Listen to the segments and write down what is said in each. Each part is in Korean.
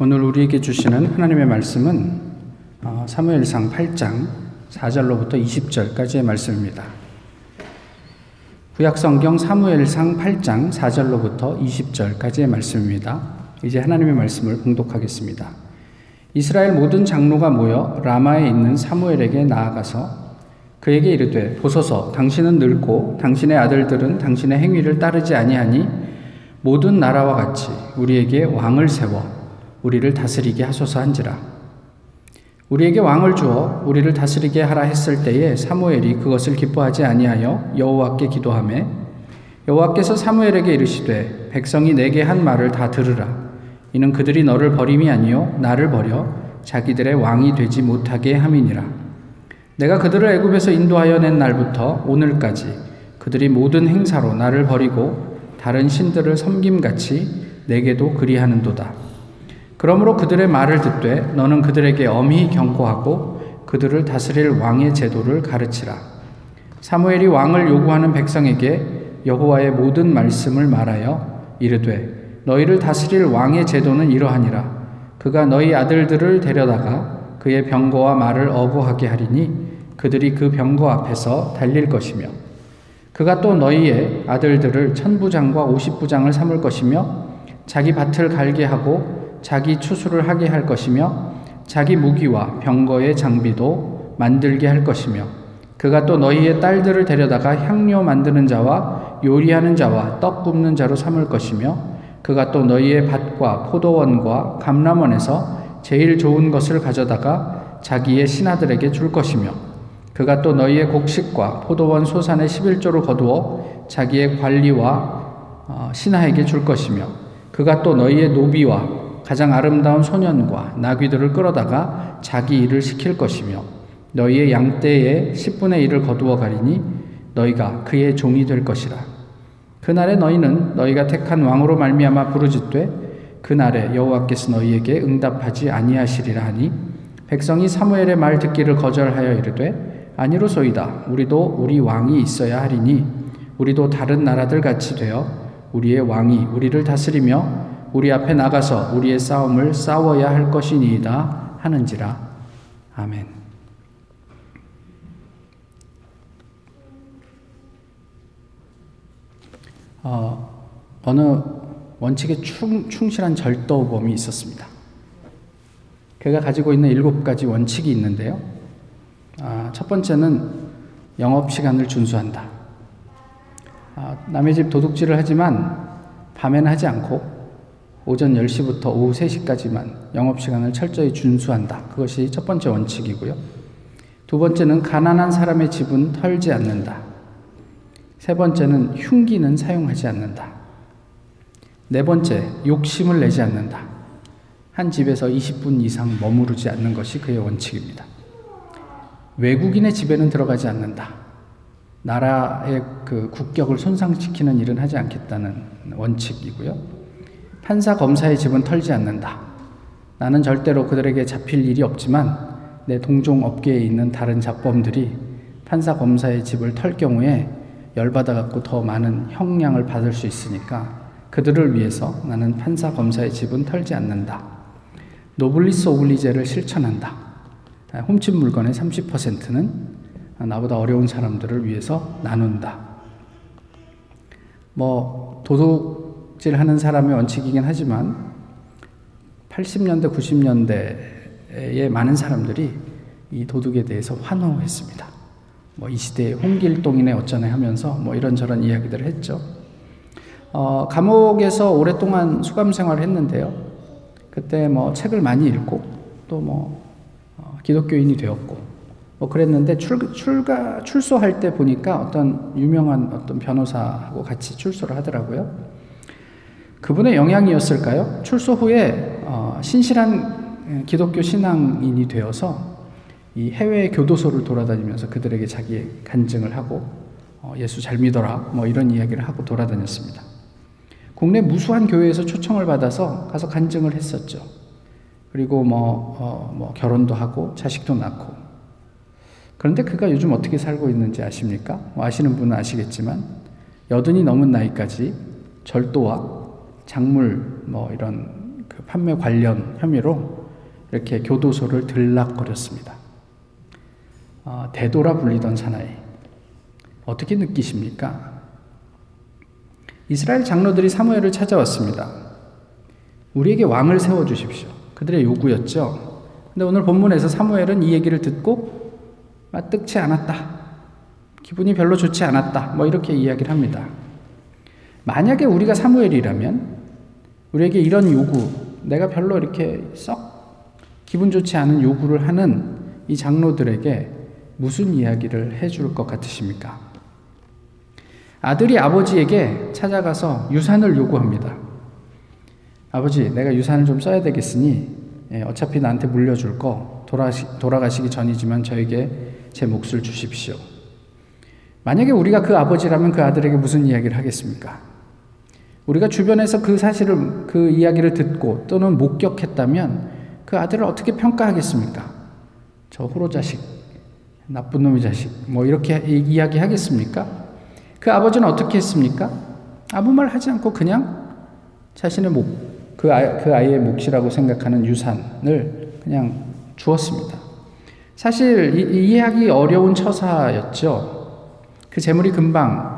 오늘 우리에게 주시는 하나님의 말씀은 어, 사무엘상 8장 4절로부터 20절까지의 말씀입니다. 구약성경 사무엘상 8장 4절로부터 20절까지의 말씀입니다. 이제 하나님의 말씀을 봉독하겠습니다. 이스라엘 모든 장로가 모여 라마에 있는 사무엘에게 나아가서 그에게 이르되 보소서 당신은 늙고 당신의 아들들은 당신의 행위를 따르지 아니하니 모든 나라와 같이 우리에게 왕을 세워 우리를 다스리게 하소서 한지라. 우리에게 왕을 주어 우리를 다스리게 하라 했을 때에 사무엘이 그것을 기뻐하지 아니하여 여호와께 기도하매 여호와께서 사무엘에게 이르시되 백성이 내게 한 말을 다 들으라. 이는 그들이 너를 버림이 아니요 나를 버려 자기들의 왕이 되지 못하게 함이니라. 내가 그들을 애굽에서 인도하여 낸 날부터 오늘까지 그들이 모든 행사로 나를 버리고 다른 신들을 섬김같이 내게도 그리하는도다. 그러므로 그들의 말을 듣되 너는 그들에게 엄히 경고하고 그들을 다스릴 왕의 제도를 가르치라. 사무엘이 왕을 요구하는 백성에게 여호와의 모든 말씀을 말하여 이르되 너희를 다스릴 왕의 제도는 이러하니라. 그가 너희 아들들을 데려다가 그의 병거와 말을 어부하게 하리니 그들이 그 병거 앞에서 달릴 것이며 그가 또 너희의 아들들을 천부장과 오십부장을 삼을 것이며 자기 밭을 갈게 하고 자기 추수를 하게 할 것이며 자기 무기와 병거의 장비도 만들게 할 것이며 그가 또 너희의 딸들을 데려다가 향료 만드는 자와 요리하는 자와 떡 굽는 자로 삼을 것이며 그가 또 너희의 밭과 포도원과 감람원에서 제일 좋은 것을 가져다가 자기의 신하들에게 줄 것이며 그가 또 너희의 곡식과 포도원 소산의 11조를 거두어 자기의 관리와 어, 신하에게 줄 것이며 그가 또 너희의 노비와 가장 아름다운 소년과 나귀들을 끌어다가 자기 일을 시킬 것이며 너희의 양떼의 10분의 1을 거두어 가리니 너희가 그의 종이 될 것이라. 그날에 너희는 너희가 택한 왕으로 말미암아 부르짖되 그날에 여호와께서 너희에게 응답하지 아니하시리라 하니 백성이 사무엘의 말 듣기를 거절하여 이르되 아니로소이다 우리도 우리 왕이 있어야 하리니 우리도 다른 나라들 같이 되어 우리의 왕이 우리를 다스리며 우리 앞에 나가서 우리의 싸움을 싸워야 할 것이니이다 하는지라. 아멘. 어, 어느 원칙에 충, 충실한 절도범이 있었습니다. 그가 가지고 있는 일곱 가지 원칙이 있는데요. 아, 첫 번째는 영업 시간을 준수한다. 아, 남의 집 도둑질을 하지만 밤에는 하지 않고 오전 10시부터 오후 3시까지만 영업시간을 철저히 준수한다. 그것이 첫 번째 원칙이고요. 두 번째는 가난한 사람의 집은 털지 않는다. 세 번째는 흉기는 사용하지 않는다. 네 번째, 욕심을 내지 않는다. 한 집에서 20분 이상 머무르지 않는 것이 그의 원칙입니다. 외국인의 집에는 들어가지 않는다. 나라의 그 국격을 손상시키는 일은 하지 않겠다는 원칙이고요. 판사 검사의 집은 털지 않는다. 나는 절대로 그들에게 잡힐 일이 없지만 내 동종 업계에 있는 다른 잡범들이 판사 검사의 집을 털 경우에 열받아 갖고 더 많은 형량을 받을 수 있으니까 그들을 위해서 나는 판사 검사의 집은 털지 않는다. 노블리스 오블리제를 실천한다. 훔친 물건의 30%는 나보다 어려운 사람들을 위해서 나눈다. 뭐 도둑 도둑질하는 사람의 원칙이긴 하지만 80년대, 90년대에 많은 사람들이 이 도둑에 대해서 환호했습니다. 뭐 이 시대의 홍길동이네 어쩌네 하면서 뭐 이런저런 이야기들을 했죠. 어, 감옥에서 오랫동안 수감 생활을 했는데요. 그때 뭐 책을 많이 읽고 또뭐 어, 기독교인이 되었고 뭐 그랬는데 출, 출가 출소할 때 보니까 어떤 유명한 어떤 변호사하고 같이 출소를 하더라고요. 그분의 영향이었을까요? 출소 후에 어, 신실한 기독교 신앙인이 되어서 이 해외 교도소를 돌아다니면서 그들에게 자기의 간증을 하고 어, 예수 잘 믿어라 뭐 이런 이야기를 하고 돌아다녔습니다. 국내 무수한 교회에서 초청을 받아서 가서 간증을 했었죠. 그리고 뭐, 어, 뭐 결혼도 하고 자식도 낳고. 그런데 그가 요즘 어떻게 살고 있는지 아십니까? 뭐 아시는 분은 아시겠지만 여든이 넘은 나이까지 절도와 작물 뭐 이런 그 판매 관련 혐의로 이렇게 교도소를 들락거렸습니다. 어, 대도라 불리던 사나이. 어떻게 느끼십니까? 이스라엘 장로들이 사무엘을 찾아왔습니다. 우리에게 왕을 세워 주십시오. 그들의 요구였죠. 근데 오늘 본문에서 사무엘은 이 얘기를 듣고 마뜩치 않았다. 기분이 별로 좋지 않았다. 뭐 이렇게 이야기를 합니다. 만약에 우리가 사무엘이라면 우리에게 이런 요구, 내가 별로 이렇게 썩 기분 좋지 않은 요구를 하는 이 장로들에게 무슨 이야기를 해줄 것 같으십니까? 아들이 아버지에게 찾아가서 유산을 요구합니다. 아버지, 내가 유산을 좀 써야 되겠으니 예, 어차피 나한테 물려줄 거 돌아가시 기 전이지만 저에게 제 몫을 주십시오. 만약에 우리가 그 아버지라면 그 아들에게 무슨 이야기를 하겠습니까? 우리가 주변에서 그 사실을, 그 이야기를 듣고 또는 목격했다면 그 아들을 어떻게 평가하겠습니까? 저 호로 자식, 나쁜 놈의 자식, 뭐 이렇게 이야기 하겠습니까? 그 아버지는 어떻게 했습니까? 아무 말 하지 않고 그냥 자신의 목, 그, 아이, 그 아이의 몫이라고 생각하는 유산을 그냥 주었습니다. 사실 이, 이해하기 어려운 처사였죠. 그 재물이 금방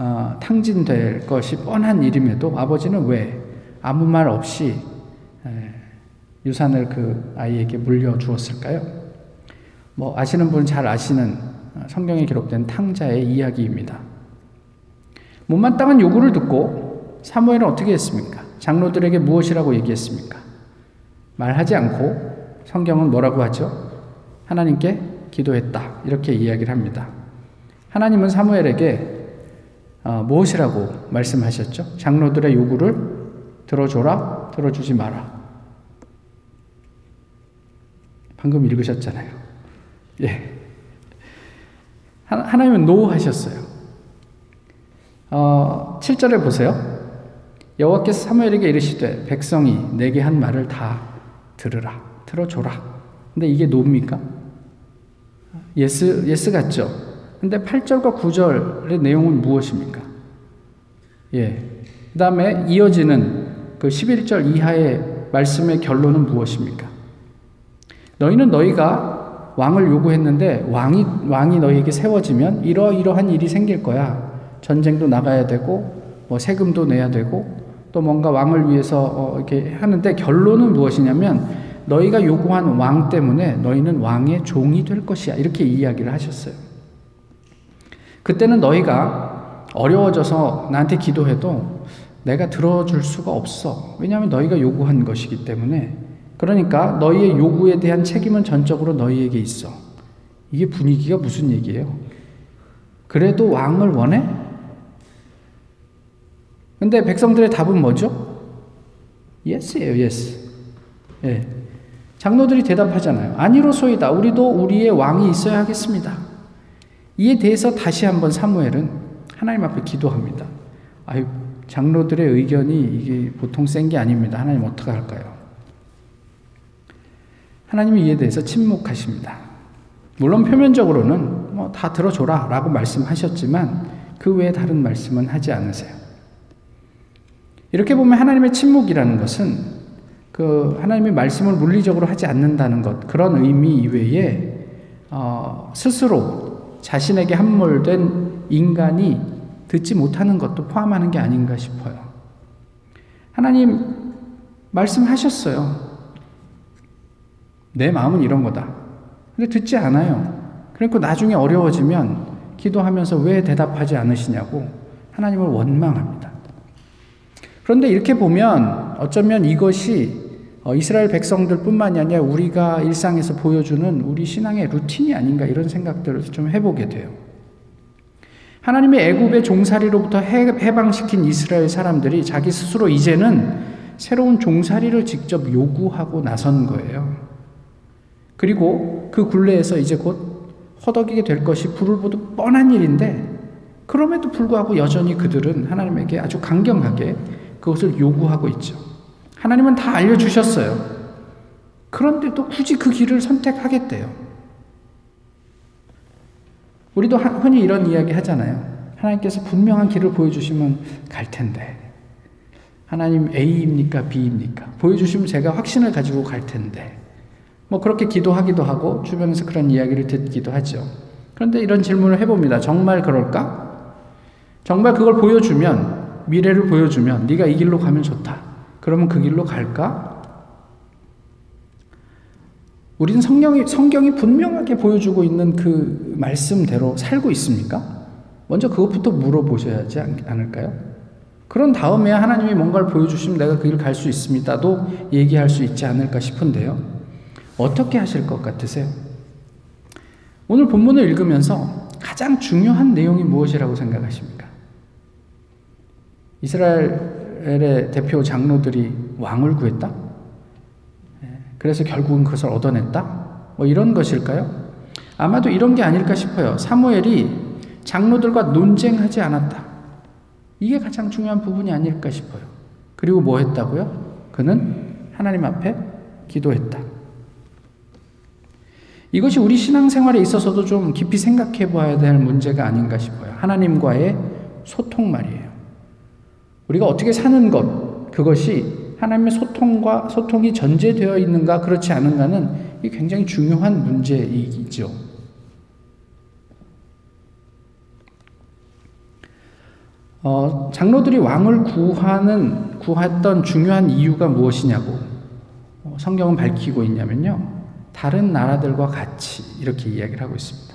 어, 탕진될 것이 뻔한 일임에도 아버지는 왜 아무 말 없이 에, 유산을 그 아이에게 물려주었을까요? 뭐 아시는 분 잘 아시는 어, 성경에 기록된 탕자의 이야기입니다. 못마땅한 요구를 듣고 사무엘은 어떻게 했습니까? 장로들에게 무엇이라고 얘기했습니까? 말하지 않고 성경은 뭐라고 하죠? 하나님께 기도했다. 이렇게 이야기를 합니다. 하나님은 사무엘에게 어, 무엇이라고 말씀하셨죠? 장로들의 요구를 들어줘라, 들어주지 마라. 방금 읽으셨잖아요. 예. 하나님은 노 하셨어요. 어, 7절에 보세요. 여호와께서 사무엘에게 이르시되 백성이 내게 한 말을 다 들으라, 들어줘라. 근데 이게 no입니까? yes yes 같죠? 근데 8절과 9절의 내용은 무엇입니까? 예. 그 다음에 이어지는 그 11절 이하의 말씀의 결론은 무엇입니까? 너희는 너희가 왕을 요구했는데 왕이, 왕이 너희에게 세워지면 이러이러한 일이 생길 거야. 전쟁도 나가야 되고, 뭐 세금도 내야 되고, 또 뭔가 왕을 위해서 어, 이렇게 하는데 결론은 무엇이냐면 너희가 요구한 왕 때문에 너희는 왕의 종이 될 것이야. 이렇게 이야기를 하셨어요. 그때는 너희가 어려워져서 나한테 기도해도 내가 들어줄 수가 없어. 왜냐하면 너희가 요구한 것이기 때문에. 그러니까 너희의 요구에 대한 책임은 전적으로 너희에게 있어. 이게 분위기가 무슨 얘기예요? 그래도 왕을 원해? 근데 백성들의 답은 뭐죠? yes예요, yes. 예. 장로들이 대답하잖아요. 아니로소이다. 우리도 우리의 왕이 있어야 하겠습니다. 이에 대해서 다시 한번 사무엘은 하나님 앞에 기도합니다. 아유, 장로들의 의견이 이게 보통 센 게 아닙니다. 하나님 어떻게 할까요? 하나님이 이에 대해서 침묵하십니다. 물론 표면적으로는 뭐 다 들어줘라 라고 말씀하셨지만 그 외에 다른 말씀은 하지 않으세요. 이렇게 보면 하나님의 침묵이라는 것은 그 하나님의 말씀을 물리적으로 하지 않는다는 것, 그런 의미 이외에 어, 스스로 자신에게 함몰된 인간이 듣지 못하는 것도 포함하는 게 아닌가 싶어요. 하나님 말씀하셨어요. 내 마음은 이런 거다. 근데 듣지 않아요. 그러니까 나중에 어려워지면 기도하면서 왜 대답하지 않으시냐고 하나님을 원망합니다. 그런데 이렇게 보면 어쩌면 이것이 어, 이스라엘 백성들 뿐만이 아니라 우리가 일상에서 보여주는 우리 신앙의 루틴이 아닌가 이런 생각들을 좀 해보게 돼요. 하나님의 애굽의 종살이로부터 해방시킨 이스라엘 사람들이 자기 스스로 이제는 새로운 종살이를 직접 요구하고 나선 거예요. 그리고 그 굴레에서 이제 곧 허덕이게 될 것이 불을 보듯 뻔한 일인데 그럼에도 불구하고 여전히 그들은 하나님에게 아주 강경하게 그것을 요구하고 있죠. 하나님은 다 알려주셨어요. 그런데 또 굳이 그 길을 선택하겠대요. 우리도 흔히 이런 이야기 하잖아요. 하나님께서 분명한 길을 보여주시면 갈 텐데. 하나님 A입니까? B입니까? 보여주시면 제가 확신을 가지고 갈 텐데. 뭐 그렇게 기도하기도 하고 주변에서 그런 이야기를 듣기도 하죠. 그런데 이런 질문을 해봅니다. 정말 그럴까? 정말 그걸 보여주면 미래를 보여주면 네가 이 길로 가면 좋다. 그러면 그 길로 갈까? 우리는 성경이, 성경이 분명하게 보여주고 있는 그 말씀대로 살고 있습니까? 먼저 그것부터 물어보셔야 하지 않을까요? 그런 다음에 하나님이 뭔가를 보여주시면 내가 그 길 갈 수 있습니다도 얘기할 수 있지 않을까 싶은데요. 어떻게 하실 것 같으세요? 오늘 본문을 읽으면서 가장 중요한 내용이 무엇이라고 생각하십니까? 이스라엘 의 대표 장로들이 왕을 구했다? 예, 그래서 결국은 그것을 얻어냈다? 뭐 이런 것일까요? 아마도 이런 게 아닐까 싶어요. 사무엘이 장로들과 논쟁하지 않았다. 이게 가장 중요한 부분이 아닐까 싶어요. 그리고 뭐 했다고요? 그는 하나님 앞에 기도했다. 이것이 우리 신앙생활에 있어서도 좀 깊이 생각해 봐야 될 문제가 아닌가 싶어요. 하나님과의 소통 말이에요. 우리가 어떻게 사는 것, 그것이 하나님의 소통과 소통이 전제되어 있는가, 그렇지 않은가는 굉장히 중요한 문제이죠. 어, 장로들이 왕을 구하는, 구했던 중요한 이유가 무엇이냐고 어, 성경은 밝히고 있냐면요. 다른 나라들과 같이 이렇게 이야기를 하고 있습니다.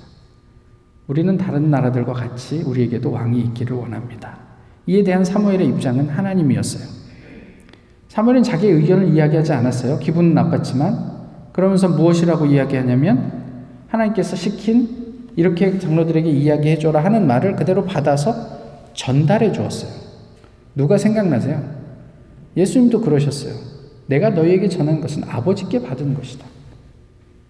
우리는 다른 나라들과 같이 우리에게도 왕이 있기를 원합니다. 이에 대한 사무엘의 입장은 하나님이었어요. 사무엘은 자기의 의견을 이야기하지 않았어요. 기분은 나빴지만 그러면서 무엇이라고 이야기하냐면 하나님께서 시킨 이렇게 장로들에게 이야기해 줘라 하는 말을 그대로 받아서 전달해 주었어요. 누가 생각나세요? 예수님도 그러셨어요. 내가 너희에게 전한 것은 아버지께 받은 것이다.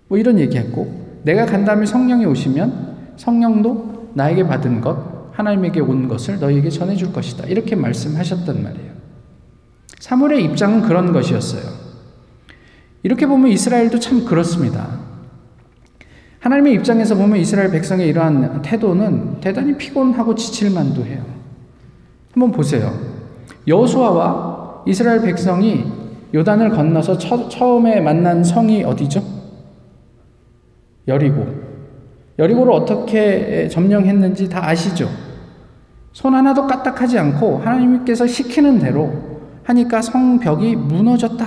뭐 이런 얘기했고 내가 간 다음에 성령이 오시면 성령도 나에게 받은 것 하나님에게 온 것을 너희에게 전해줄 것이다. 이렇게 말씀하셨단 말이에요. 사물의 입장은 그런 것이었어요. 이렇게 보면 이스라엘도 참 그렇습니다. 하나님의 입장에서 보면 이스라엘 백성의 이러한 태도는 대단히 피곤하고 지칠 만도 해요. 한번 보세요. 여호수아와 이스라엘 백성이 요단을 건너서 처, 처음에 만난 성이 어디죠? 여리고. 여리고를 어떻게 점령했는지 다 아시죠? 손 하나도 까딱하지 않고 하나님께서 시키는 대로 하니까 성벽이 무너졌다.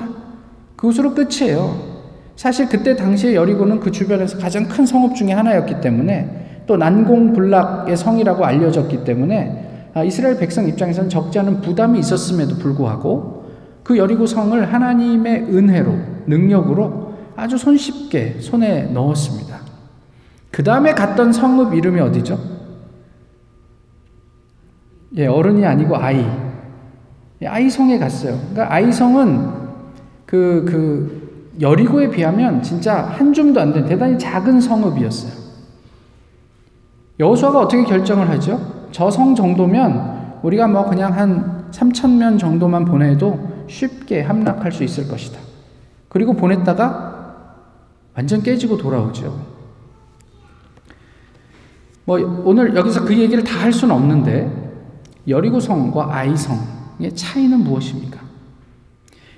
그것으로 끝이에요. 사실 그때 당시에 여리고는 그 주변에서 가장 큰 성읍 중의 하나였기 때문에 또 난공불락의 성이라고 알려졌기 때문에 아, 이스라엘 백성 입장에서는 적지 않은 부담이 있었음에도 불구하고 그 여리고 성을 하나님의 은혜로 능력으로 아주 손쉽게 손에 넣었습니다. 그 다음에 갔던 성읍 이름이 어디죠? 예, 어른이 아니고 아이. 예, 아이성에 갔어요. 그러니까 아이성은 그, 그, 여리고에 비하면 진짜 한 줌도 안 된 대단히 작은 성읍이었어요. 여호수아가 어떻게 결정을 하죠? 저 성 정도면 우리가 뭐 그냥 한 3천 명 정도만 보내도 쉽게 함락할 수 있을 것이다. 그리고 보냈다가 완전 깨지고 돌아오죠. 뭐 오늘 여기서 그 얘기를 다 할 수는 없는데 여리고성과 아이성의 차이는 무엇입니까?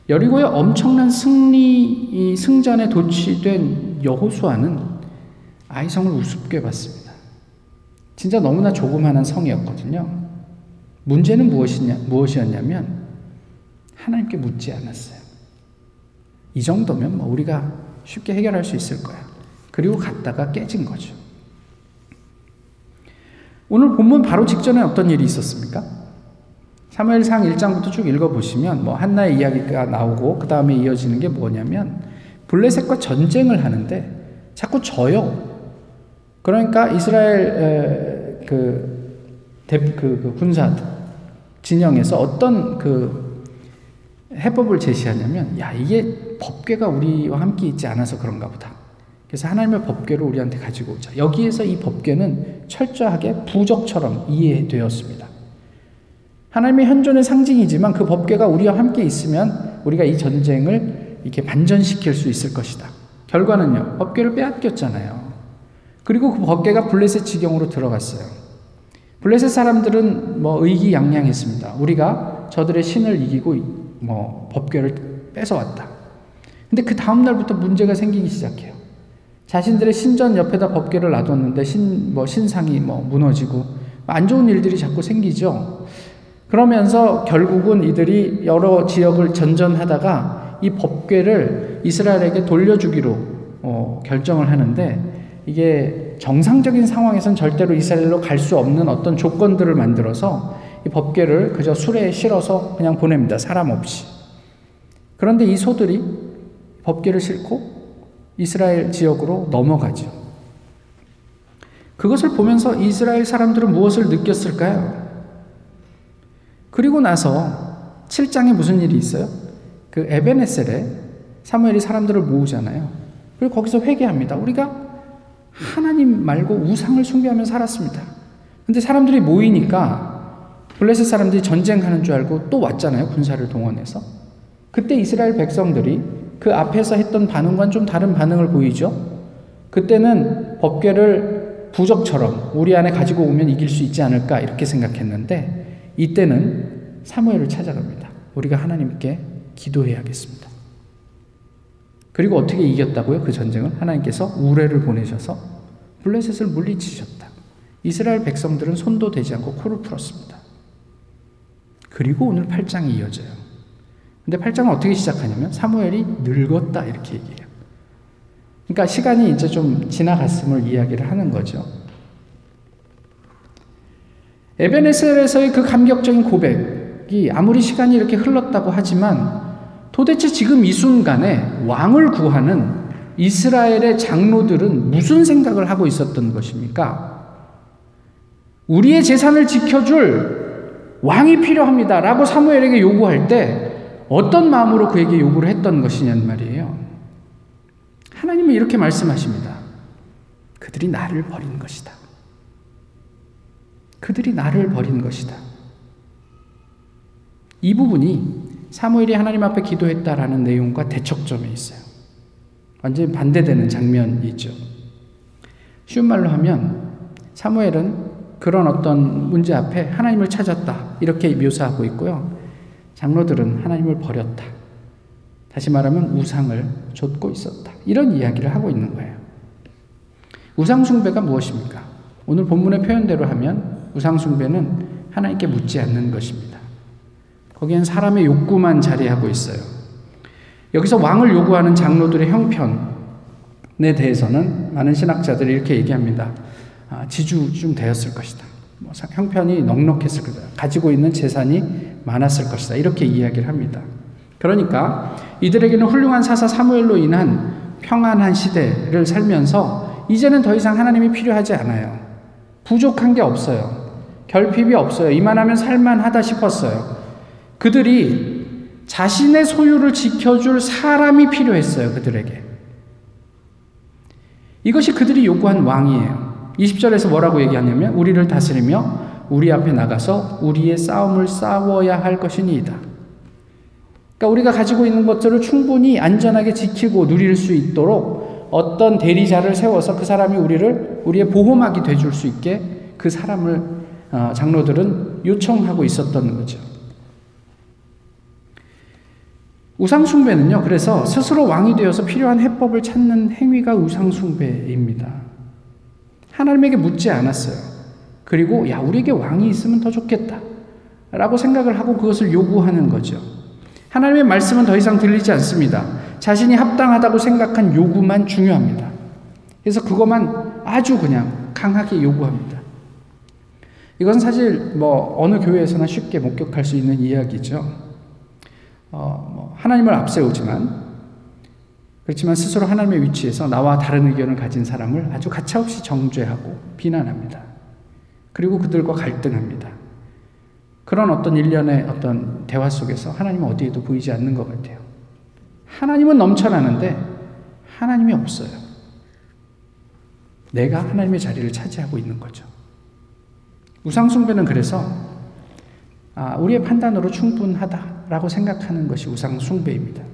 여리고의 엄청난 승리 승전에 도취된 여호수아는 아이성을 우습게 봤습니다. 진짜 너무나 조그마한 성이었거든요. 문제는 무엇이냐, 무엇이었냐면 하나님께 묻지 않았어요. 이 정도면 뭐 우리가 쉽게 해결할 수 있을 거야. 그리고 갔다가 깨진 거죠. 오늘 본문 바로 직전에 어떤 일이 있었습니까? 사무엘상 1장부터 쭉 읽어보시면 뭐 한나의 이야기가 나오고 그 다음에 이어지는 게 뭐냐면 블레셋과 전쟁을 하는데 자꾸 져요. 그러니까 이스라엘 그, 대, 그, 그 군사 진영에서 어떤 그 해법을 제시하냐면 야 이게 법궤가 우리와 함께 있지 않아서 그런가 보다. 그래서 하나님의 법궤를 우리한테 가지고 오자. 여기에서 이 법궤는 철저하게 부적처럼 이해되었습니다. 하나님의 현존의 상징이지만 그 법궤가 우리와 함께 있으면 우리가 이 전쟁을 이렇게 반전시킬 수 있을 것이다. 결과는요, 법궤를 빼앗겼잖아요. 그리고 그 법궤가 블레셋 지경으로 들어갔어요. 블레셋 사람들은 뭐 의기양양했습니다. 우리가 저들의 신을 이기고 뭐 법궤를 뺏어왔다. 근데 그 다음 날부터 문제가 생기기 시작해요. 자신들의 신전 옆에다 법궤를 놔뒀는데 신, 뭐 신상이 뭐 무너지고 안 좋은 일들이 자꾸 생기죠. 그러면서 결국은 이들이 여러 지역을 전전하다가 이 법궤를 이스라엘에게 돌려주기로 어, 결정을 하는데 이게 정상적인 상황에선 절대로 이스라엘로 갈 수 없는 어떤 조건들을 만들어서 이 법궤를 그저 수레에 실어서 그냥 보냅니다. 사람 없이. 그런데 이 소들이 법궤를 싣고 이스라엘 지역으로 넘어가죠. 그것을 보면서 이스라엘 사람들은 무엇을 느꼈을까요? 그리고 나서 7장에 무슨 일이 있어요? 그 에베네셀에 사무엘이 사람들을 모으잖아요. 그리고 거기서 회개합니다. 우리가 하나님 말고 우상을 숭배하며 살았습니다. 근데 사람들이 모이니까 블레셋 사람들이 전쟁하는 줄 알고 또 왔잖아요. 군사를 동원해서. 그때 이스라엘 백성들이 그 앞에서 했던 반응과는 좀 다른 반응을 보이죠. 그때는 법궤를 부적처럼 우리 안에 가지고 오면 이길 수 있지 않을까 이렇게 생각했는데 이때는 사무엘을 찾아갑니다. 우리가 하나님께 기도해야겠습니다. 그리고 어떻게 이겼다고요? 그 전쟁을 하나님께서 우레를 보내셔서 블레셋을 물리치셨다. 이스라엘 백성들은 손도 대지 않고 코를 풀었습니다. 그리고 오늘 8장이 이어져요. 근데 8장은 어떻게 시작하냐면 사무엘이 늙었다 이렇게 얘기해요. 그러니까 시간이 이제 좀 지나갔음을 이야기를 하는 거죠. 에베네셀에서의 그 감격적인 고백이 아무리 시간이 이렇게 흘렀다고 하지만 도대체 지금 이 순간에 왕을 구하는 이스라엘의 장로들은 무슨 생각을 하고 있었던 것입니까? 우리의 재산을 지켜줄 왕이 필요합니다. 라고 사무엘에게 요구할 때 어떤 마음으로 그에게 요구를 했던 것이냐는 말이에요. 하나님은 이렇게 말씀하십니다. 그들이 나를 버린 것이다. 그들이 나를 버린 것이다. 이 부분이 사무엘이 하나님 앞에 기도했다라는 내용과 대척점에 있어요. 완전히 반대되는 장면이죠. 쉬운 말로 하면 사무엘은 그런 어떤 문제 앞에 하나님을 찾았다. 이렇게 묘사하고 있고요. 장로들은 하나님을 버렸다. 다시 말하면 우상을 좇고 있었다. 이런 이야기를 하고 있는 거예요. 우상숭배가 무엇입니까? 오늘 본문의 표현대로 하면 우상숭배는 하나님께 묻지 않는 것입니다. 거기엔 사람의 욕구만 자리하고 있어요. 여기서 왕을 요구하는 장로들의 형편에 대해서는 많은 신학자들이 이렇게 얘기합니다. 아, 지주쯤 되었을 것이다. 뭐 형편이 넉넉했을 거다. 가지고 있는 재산이 많았을 것이다. 이렇게 이야기를 합니다. 그러니까 이들에게는 훌륭한 사사 사무엘로 인한 평안한 시대를 살면서 이제는 더 이상 하나님이 필요하지 않아요. 부족한 게 없어요. 결핍이 없어요. 이만하면 살만하다 싶었어요. 그들이 자신의 소유를 지켜줄 사람이 필요했어요, 그들에게. 이것이 그들이 요구한 왕이에요. 20절에서 뭐라고 얘기하냐면, 우리를 다스리며 우리 앞에 나가서 우리의 싸움을 싸워야 할 것이니이다. 그러니까 우리가 가지고 있는 것들을 충분히 안전하게 지키고 누릴 수 있도록 어떤 대리자를 세워서 그 사람이 우리를 우리의 보호막이 돼줄 수 있게 그 사람을 어, 장로들은 요청하고 있었던 거죠. 우상숭배는요, 그래서 스스로 왕이 되어서 필요한 해법을 찾는 행위가 우상숭배입니다. 하나님에게 묻지 않았어요. 그리고, 야, 우리에게 왕이 있으면 더 좋겠다. 라고 생각을 하고 그것을 요구하는 거죠. 하나님의 말씀은 더 이상 들리지 않습니다. 자신이 합당하다고 생각한 요구만 중요합니다. 그래서 그것만 아주 그냥 강하게 요구합니다. 이건 사실 뭐 어느 교회에서나 쉽게 목격할 수 있는 이야기죠. 어, 뭐 하나님을 앞세우지만 그렇지만 스스로 하나님의 위치에서 나와 다른 의견을 가진 사람을 아주 가차없이 정죄하고 비난합니다. 그리고 그들과 갈등합니다. 그런 어떤 일련의 어떤 대화 속에서 하나님은 어디에도 보이지 않는 것 같아요. 하나님은 넘쳐나는데 하나님이 없어요. 내가 하나님의 자리를 차지하고 있는 거죠. 우상숭배는 그래서 아, 우리의 판단으로 충분하다라고 생각하는 것이 우상 숭배입니다.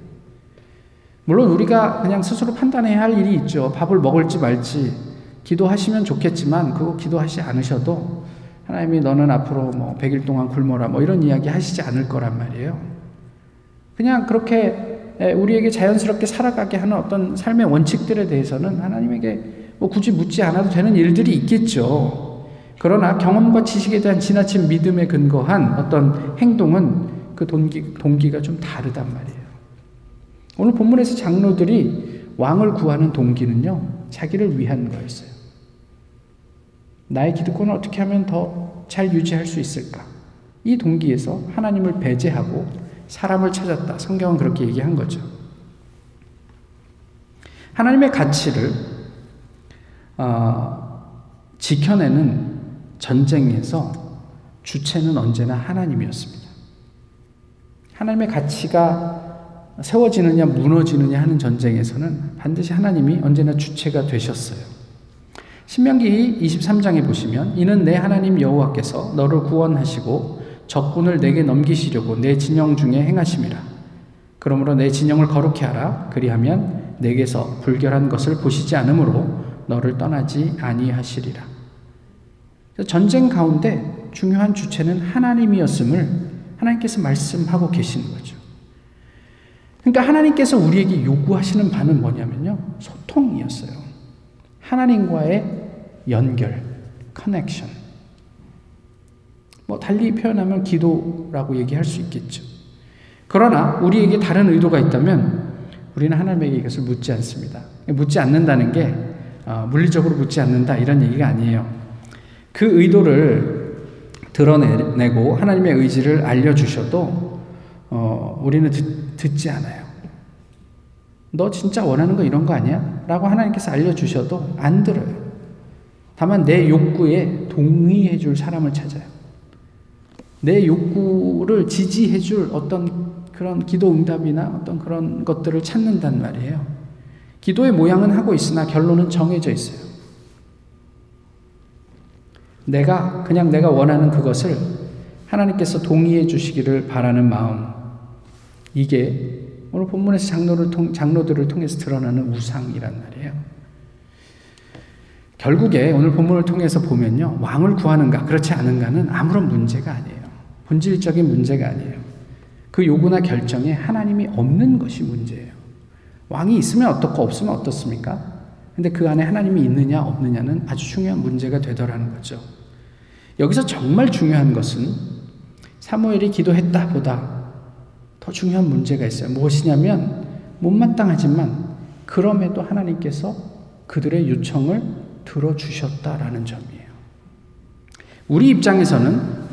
물론 우리가 그냥 스스로 판단해야 할 일이 있죠. 밥을 먹을지 말지 기도하시면 좋겠지만 그거 기도하지 않으셔도 하나님이 너는 앞으로 뭐 100일 동안 굶어라 뭐 이런 이야기 하시지 않을 거란 말이에요. 그냥 그렇게 우리에게 자연스럽게 살아가게 하는 어떤 삶의 원칙들에 대해서는 하나님에게 뭐 굳이 묻지 않아도 되는 일들이 있겠죠. 그러나 경험과 지식에 대한 지나친 믿음에 근거한 어떤 행동은 그 동기, 동기가 좀 다르단 말이에요. 오늘 본문에서 장로들이 왕을 구하는 동기는요, 자기를 위한 거였어요. 나의 기득권을 어떻게 하면 더 잘 유지할 수 있을까? 이 동기에서 하나님을 배제하고 사람을 찾았다. 성경은 그렇게 얘기한 거죠. 하나님의 가치를 어, 지켜내는 전쟁에서 주체는 언제나 하나님이었습니다. 하나님의 가치가 세워지느냐 무너지느냐 하는 전쟁에서는 반드시 하나님이 언제나 주체가 되셨어요. 신명기 23장에 보시면 이는 내 하나님 여호와께서 너를 구원하시고 적군을 내게 넘기시려고 내 진영 중에 행하심이라. 그러므로 내 진영을 거룩히 하라. 그리하면 내게서 불결한 것을 보시지 않으므로 너를 떠나지 아니하시리라. 전쟁 가운데 중요한 주체는 하나님이었음을 하나님께서 말씀하고 계시는 거죠. 그러니까 하나님께서 우리에게 요구하시는 바는 뭐냐면요. 소통이었어요. 하나님과의 연결, 커넥션. 뭐 달리 표현하면 기도라고 얘기할 수 있겠죠. 그러나 우리에게 다른 의도가 있다면 우리는 하나님에게 이것을 묻지 않습니다. 묻지 않는다는 게 어, 물리적으로 묻지 않는다 이런 얘기가 아니에요. 그 의도를 드러내고 하나님의 의지를 알려주셔도 어, 우리는 듣, 듣지 않아요. 너 진짜 원하는 거 이런 거 아니야? 라고 하나님께서 알려주셔도 안 들어요. 다만 내 욕구에 동의해 줄 사람을 찾아요. 내 욕구를 지지해 줄 어떤 그런 기도 응답이나 어떤 그런 것들을 찾는단 말이에요. 기도의 모양은 하고 있으나 결론은 정해져 있어요. 내가, 그냥 내가 원하는 그것을 하나님께서 동의해 주시기를 바라는 마음. 이게 오늘 본문에서 장로를 통, 장로들을 통해서 드러나는 우상이란 말이에요. 결국에 오늘 본문을 통해서 보면요. 왕을 구하는가, 그렇지 않은가는 아무런 문제가 아니에요. 본질적인 문제가 아니에요. 그 요구나 결정에 하나님이 없는 것이 문제예요. 왕이 있으면 어떻고 없으면 어떻습니까? 근데 그 안에 하나님이 있느냐 없느냐는 아주 중요한 문제가 되더라는 거죠. 여기서 정말 중요한 것은 사무엘이 기도했다 보다 더 중요한 문제가 있어요. 무엇이냐면 못마땅하지만 그럼에도 하나님께서 그들의 요청을 들어주셨다라는 점이에요. 우리 입장에서는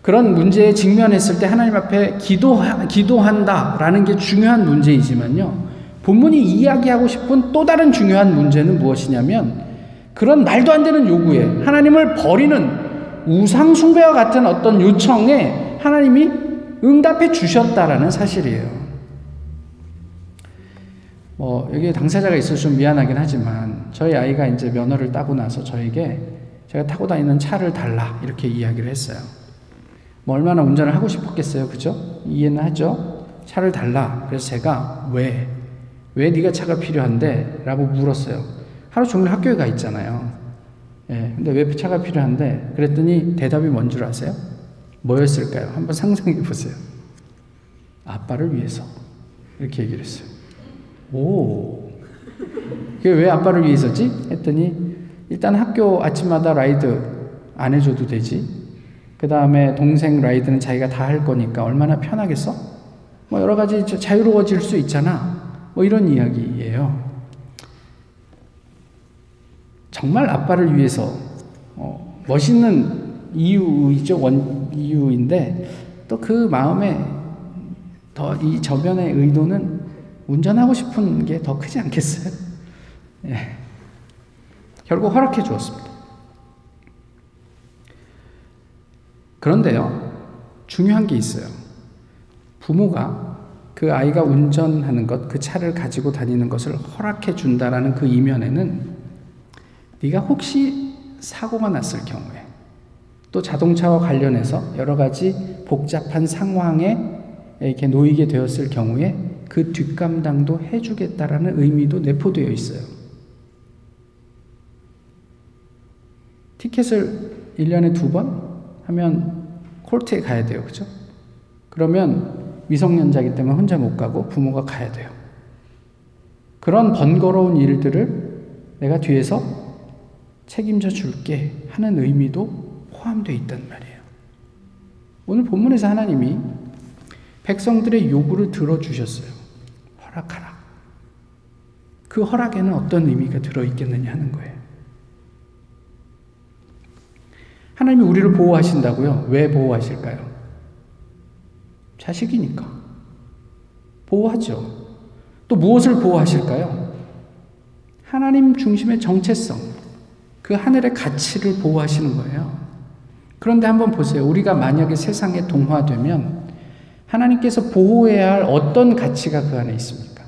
그런 문제에 직면했을 때 하나님 앞에 기도, 기도한다라는 게 중요한 문제이지만요. 본문이 이야기하고 싶은 또 다른 중요한 문제는 무엇이냐면 그런 말도 안 되는 요구에 하나님을 버리는 우상숭배와 같은 어떤 요청에 하나님이 응답해 주셨다라는 사실이에요. 뭐 여기 당사자가 있어서 좀 미안하긴 하지만 저희 아이가 이제 면허를 따고 나서 저에게 제가 타고 다니는 차를 달라 이렇게 이야기를 했어요. 뭐 얼마나 운전을 하고 싶었겠어요, 그죠? 이해는 하죠. 차를 달라. 그래서 제가 왜? 왜 네가 차가 필요한데? 라고 물었어요. 하루 종일 학교에 가 있잖아요. 예, 근데 왜 차가 필요한데? 그랬더니 대답이 뭔 줄 아세요? 뭐였을까요? 한번 상상해 보세요. 아빠를 위해서. 이렇게 얘기를 했어요. 오. 그게 왜 아빠를 위해서지? 했더니, 일단 학교 아침마다 라이드 안 해줘도 되지. 그 다음에 동생 라이드는 자기가 다 할 거니까 얼마나 편하겠어? 뭐 여러 가지 자유로워질 수 있잖아. 뭐 이런 이야기예요. 정말 아빠를 위해서 어, 멋있는 이유이죠. 원 이유인데 또 그 마음에 더 이 저변의 의도는 운전하고 싶은 게 더 크지 않겠어요? 예. 결국 허락해 주었습니다. 그런데요, 중요한 게 있어요. 부모가 그 아이가 운전하는 것, 그 차를 가지고 다니는 것을 허락해 준다라는 그 이면에는 네가 혹시 사고가 났을 경우에 또 자동차와 관련해서 여러 가지 복잡한 상황에 이렇게 놓이게 되었을 경우에 그 뒷감당도 해주겠다라는 의미도 내포되어 있어요. 티켓을 1년에 두 번? 하면 콜트에 가야 돼요. 그죠? 그러면 미성년자이기 때문에 혼자 못 가고 부모가 가야 돼요. 그런 번거로운 일들을 내가 뒤에서 책임져 줄게 하는 의미도 포함되어 있단 말이에요. 오늘 본문에서 하나님이 백성들의 요구를 들어주셨어요. 허락하라. 그 허락에는 어떤 의미가 들어있겠느냐 하는 거예요. 하나님이 우리를 보호하신다고요? 왜 보호하실까요? 자식이니까. 보호하죠. 또 무엇을 보호하실까요? 하나님 중심의 정체성, 그 하늘의 가치를 보호하시는 거예요. 그런데 한번 보세요. 우리가 만약에 세상에 동화되면 하나님께서 보호해야 할 어떤 가치가 그 안에 있습니까?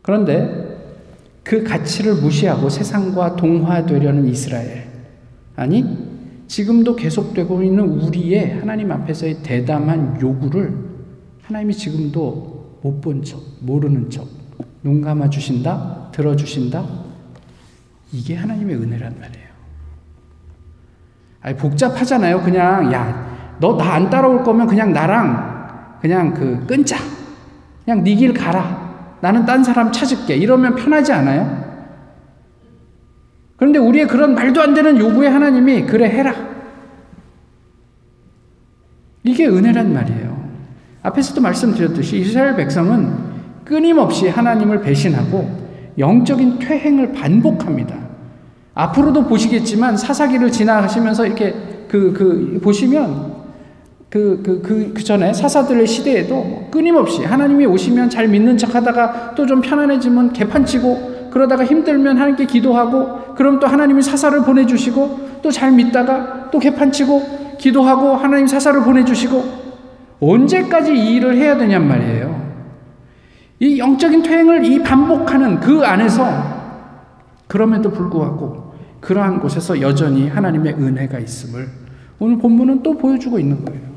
그런데 그 가치를 무시하고 세상과 동화되려는 이스라엘. 아니, 지금도 계속되고 있는 우리의 하나님 앞에서의 대담한 요구를 하나님이 지금도 못 본 척, 모르는 척, 눈 감아 주신다, 들어 주신다. 이게 하나님의 은혜란 말이에요. 아니, 복잡하잖아요. 그냥, 야, 너 나 안 따라올 거면 그냥 나랑 그냥 그 끊자. 그냥 네 길 가라. 나는 딴 사람 찾을게. 이러면 편하지 않아요? 그런데 우리의 그런 말도 안 되는 요구에 하나님이 그래 해라. 이게 은혜란 말이에요. 앞에서도 말씀드렸듯이 이스라엘 백성은 끊임없이 하나님을 배신하고 영적인 퇴행을 반복합니다. 앞으로도 보시겠지만 사사기를 지나가시면서 이렇게 그, 그, 보시면 그, 그, 그, 그 전에 사사들의 시대에도 뭐 끊임없이 하나님이 오시면 잘 믿는 척 하다가 또 좀 편안해지면 개판치고 그러다가 힘들면 하나님께 기도하고 그럼 또 하나님이 사사를 보내주시고 또 잘 믿다가 또 개판치고 기도하고 하나님 사사를 보내주시고 언제까지 이 일을 해야 되냔 말이에요. 이 영적인 퇴행을 이 반복하는 그 안에서 그럼에도 불구하고 그러한 곳에서 여전히 하나님의 은혜가 있음을 오늘 본문은 또 보여주고 있는 거예요.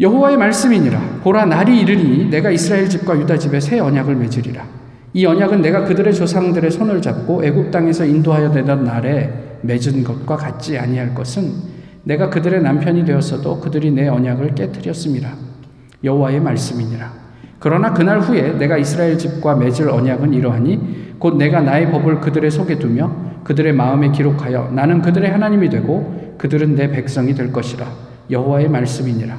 여호와의 말씀이니라. 보라 날이 이르니 내가 이스라엘 집과 유다 집에 새 언약을 맺으리라. 이 언약은 내가 그들의 조상들의 손을 잡고 애굽 땅에서 인도하여 내던 날에 맺은 것과 같지 아니할 것은 내가 그들의 남편이 되었어도 그들이 내 언약을 깨뜨렸습니다 여호와의 말씀이니라. 그러나 그날 후에 내가 이스라엘 집과 맺을 언약은 이러하니 곧 내가 나의 법을 그들의 속에 두며 그들의 마음에 기록하여 나는 그들의 하나님이 되고 그들은 내 백성이 될 것이라. 여호와의 말씀이니라.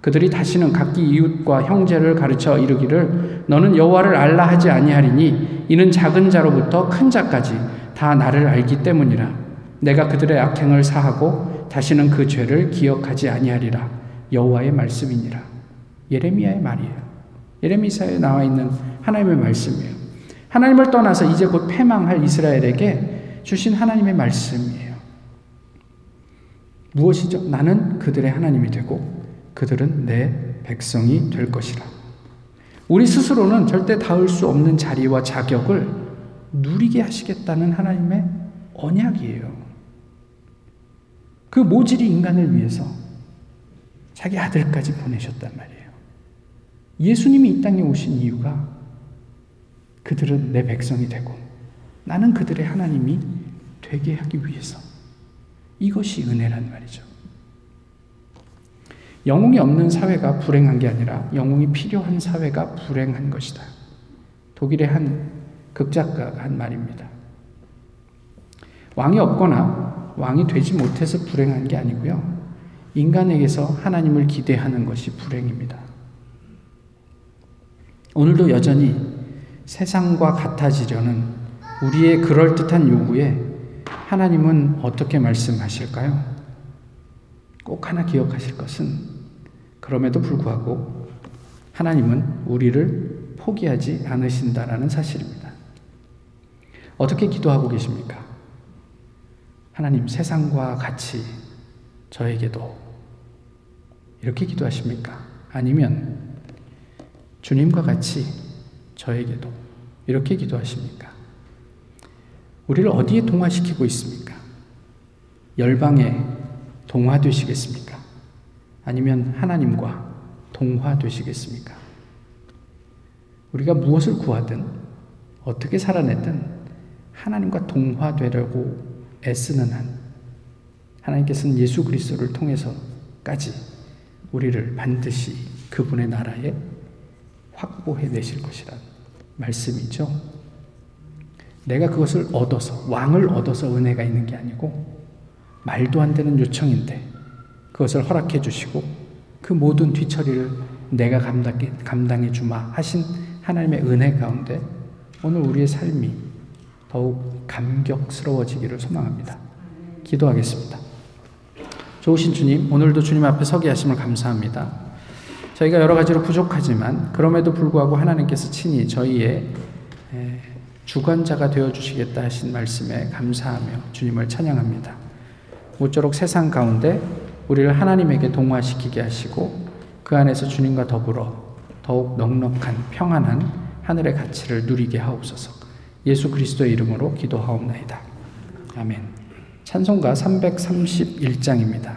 그들이 다시는 각기 이웃과 형제를 가르쳐 이르기를 너는 여호와를 알라 하지 아니하리니 이는 작은 자로부터 큰 자까지 다 나를 알기 때문이라. 내가 그들의 악행을 사하고 다시는 그 죄를 기억하지 아니하리라. 여호와의 말씀이니라 예레미야의 말이에요 예레미야에 나와 있는 하나님의 말씀이에요 하나님을 떠나서 이제 곧 패망할 이스라엘에게 주신 하나님의 말씀이에요 무엇이죠? 나는 그들의 하나님이 되고 그들은 내 백성이 될 것이라. 우리 스스로는 절대 닿을 수 없는 자리와 자격을 누리게 하시겠다는 하나님의 언약이에요. 그 모질이 인간을 위해서 자기 아들까지 보내셨단 말이에요. 예수님이 이 땅에 오신 이유가 그들은 내 백성이 되고 나는 그들의 하나님이 되게 하기 위해서 이것이 은혜란 말이죠. 영웅이 없는 사회가 불행한 게 아니라 영웅이 필요한 사회가 불행한 것이다. 독일의 한 극작가가 한 말입니다. 왕이 없거나 왕이 되지 못해서 불행한 게 아니고요. 인간에게서 하나님을 기대하는 것이 불행입니다. 오늘도 여전히 세상과 같아지려는 우리의 그럴듯한 요구에 하나님은 어떻게 말씀하실까요? 꼭 하나 기억하실 것은 그럼에도 불구하고 하나님은 우리를 포기하지 않으신다라는 사실입니다. 어떻게 기도하고 계십니까? 하나님 세상과 같이 저에게도 이렇게 기도하십니까? 아니면 주님과 같이 저에게도 이렇게 기도하십니까? 우리를 어디에 동화시키고 있습니까? 열방에 동화되시겠습니까? 아니면 하나님과 동화되시겠습니까? 우리가 무엇을 구하든 어떻게 살아내든 하나님과 동화되려고 애쓰는 한 하나님께서는 예수 그리스도를 통해서까지 우리를 반드시 그분의 나라에 확보해 내실 것이란 말씀이죠. 내가 그것을 얻어서 왕을 얻어서 은혜가 있는 게 아니고 말도 안 되는 요청인데 그것을 허락해 주시고 그 모든 뒤처리를 내가 감당해, 감당해 주마 하신 하나님의 은혜 가운데 오늘 우리의 삶이 더욱 감격스러워지기를 소망합니다. 기도하겠습니다. 좋으신 주님, 오늘도 주님 앞에 서게 하심을 감사합니다. 저희가 여러 가지로 부족하지만 그럼에도 불구하고 하나님께서 친히 저희의 주관자가 되어 주시겠다 하신 말씀에 감사하며 주님을 찬양합니다. 모쪼록 세상 가운데 우리를 하나님에게 동화시키게 하시고 그 안에서 주님과 더불어 더욱 넉넉한 평안한 하늘의 가치를 누리게 하옵소서. 예수 그리스도의 이름으로 기도하옵나이다. 아멘. 찬송가 331장입니다.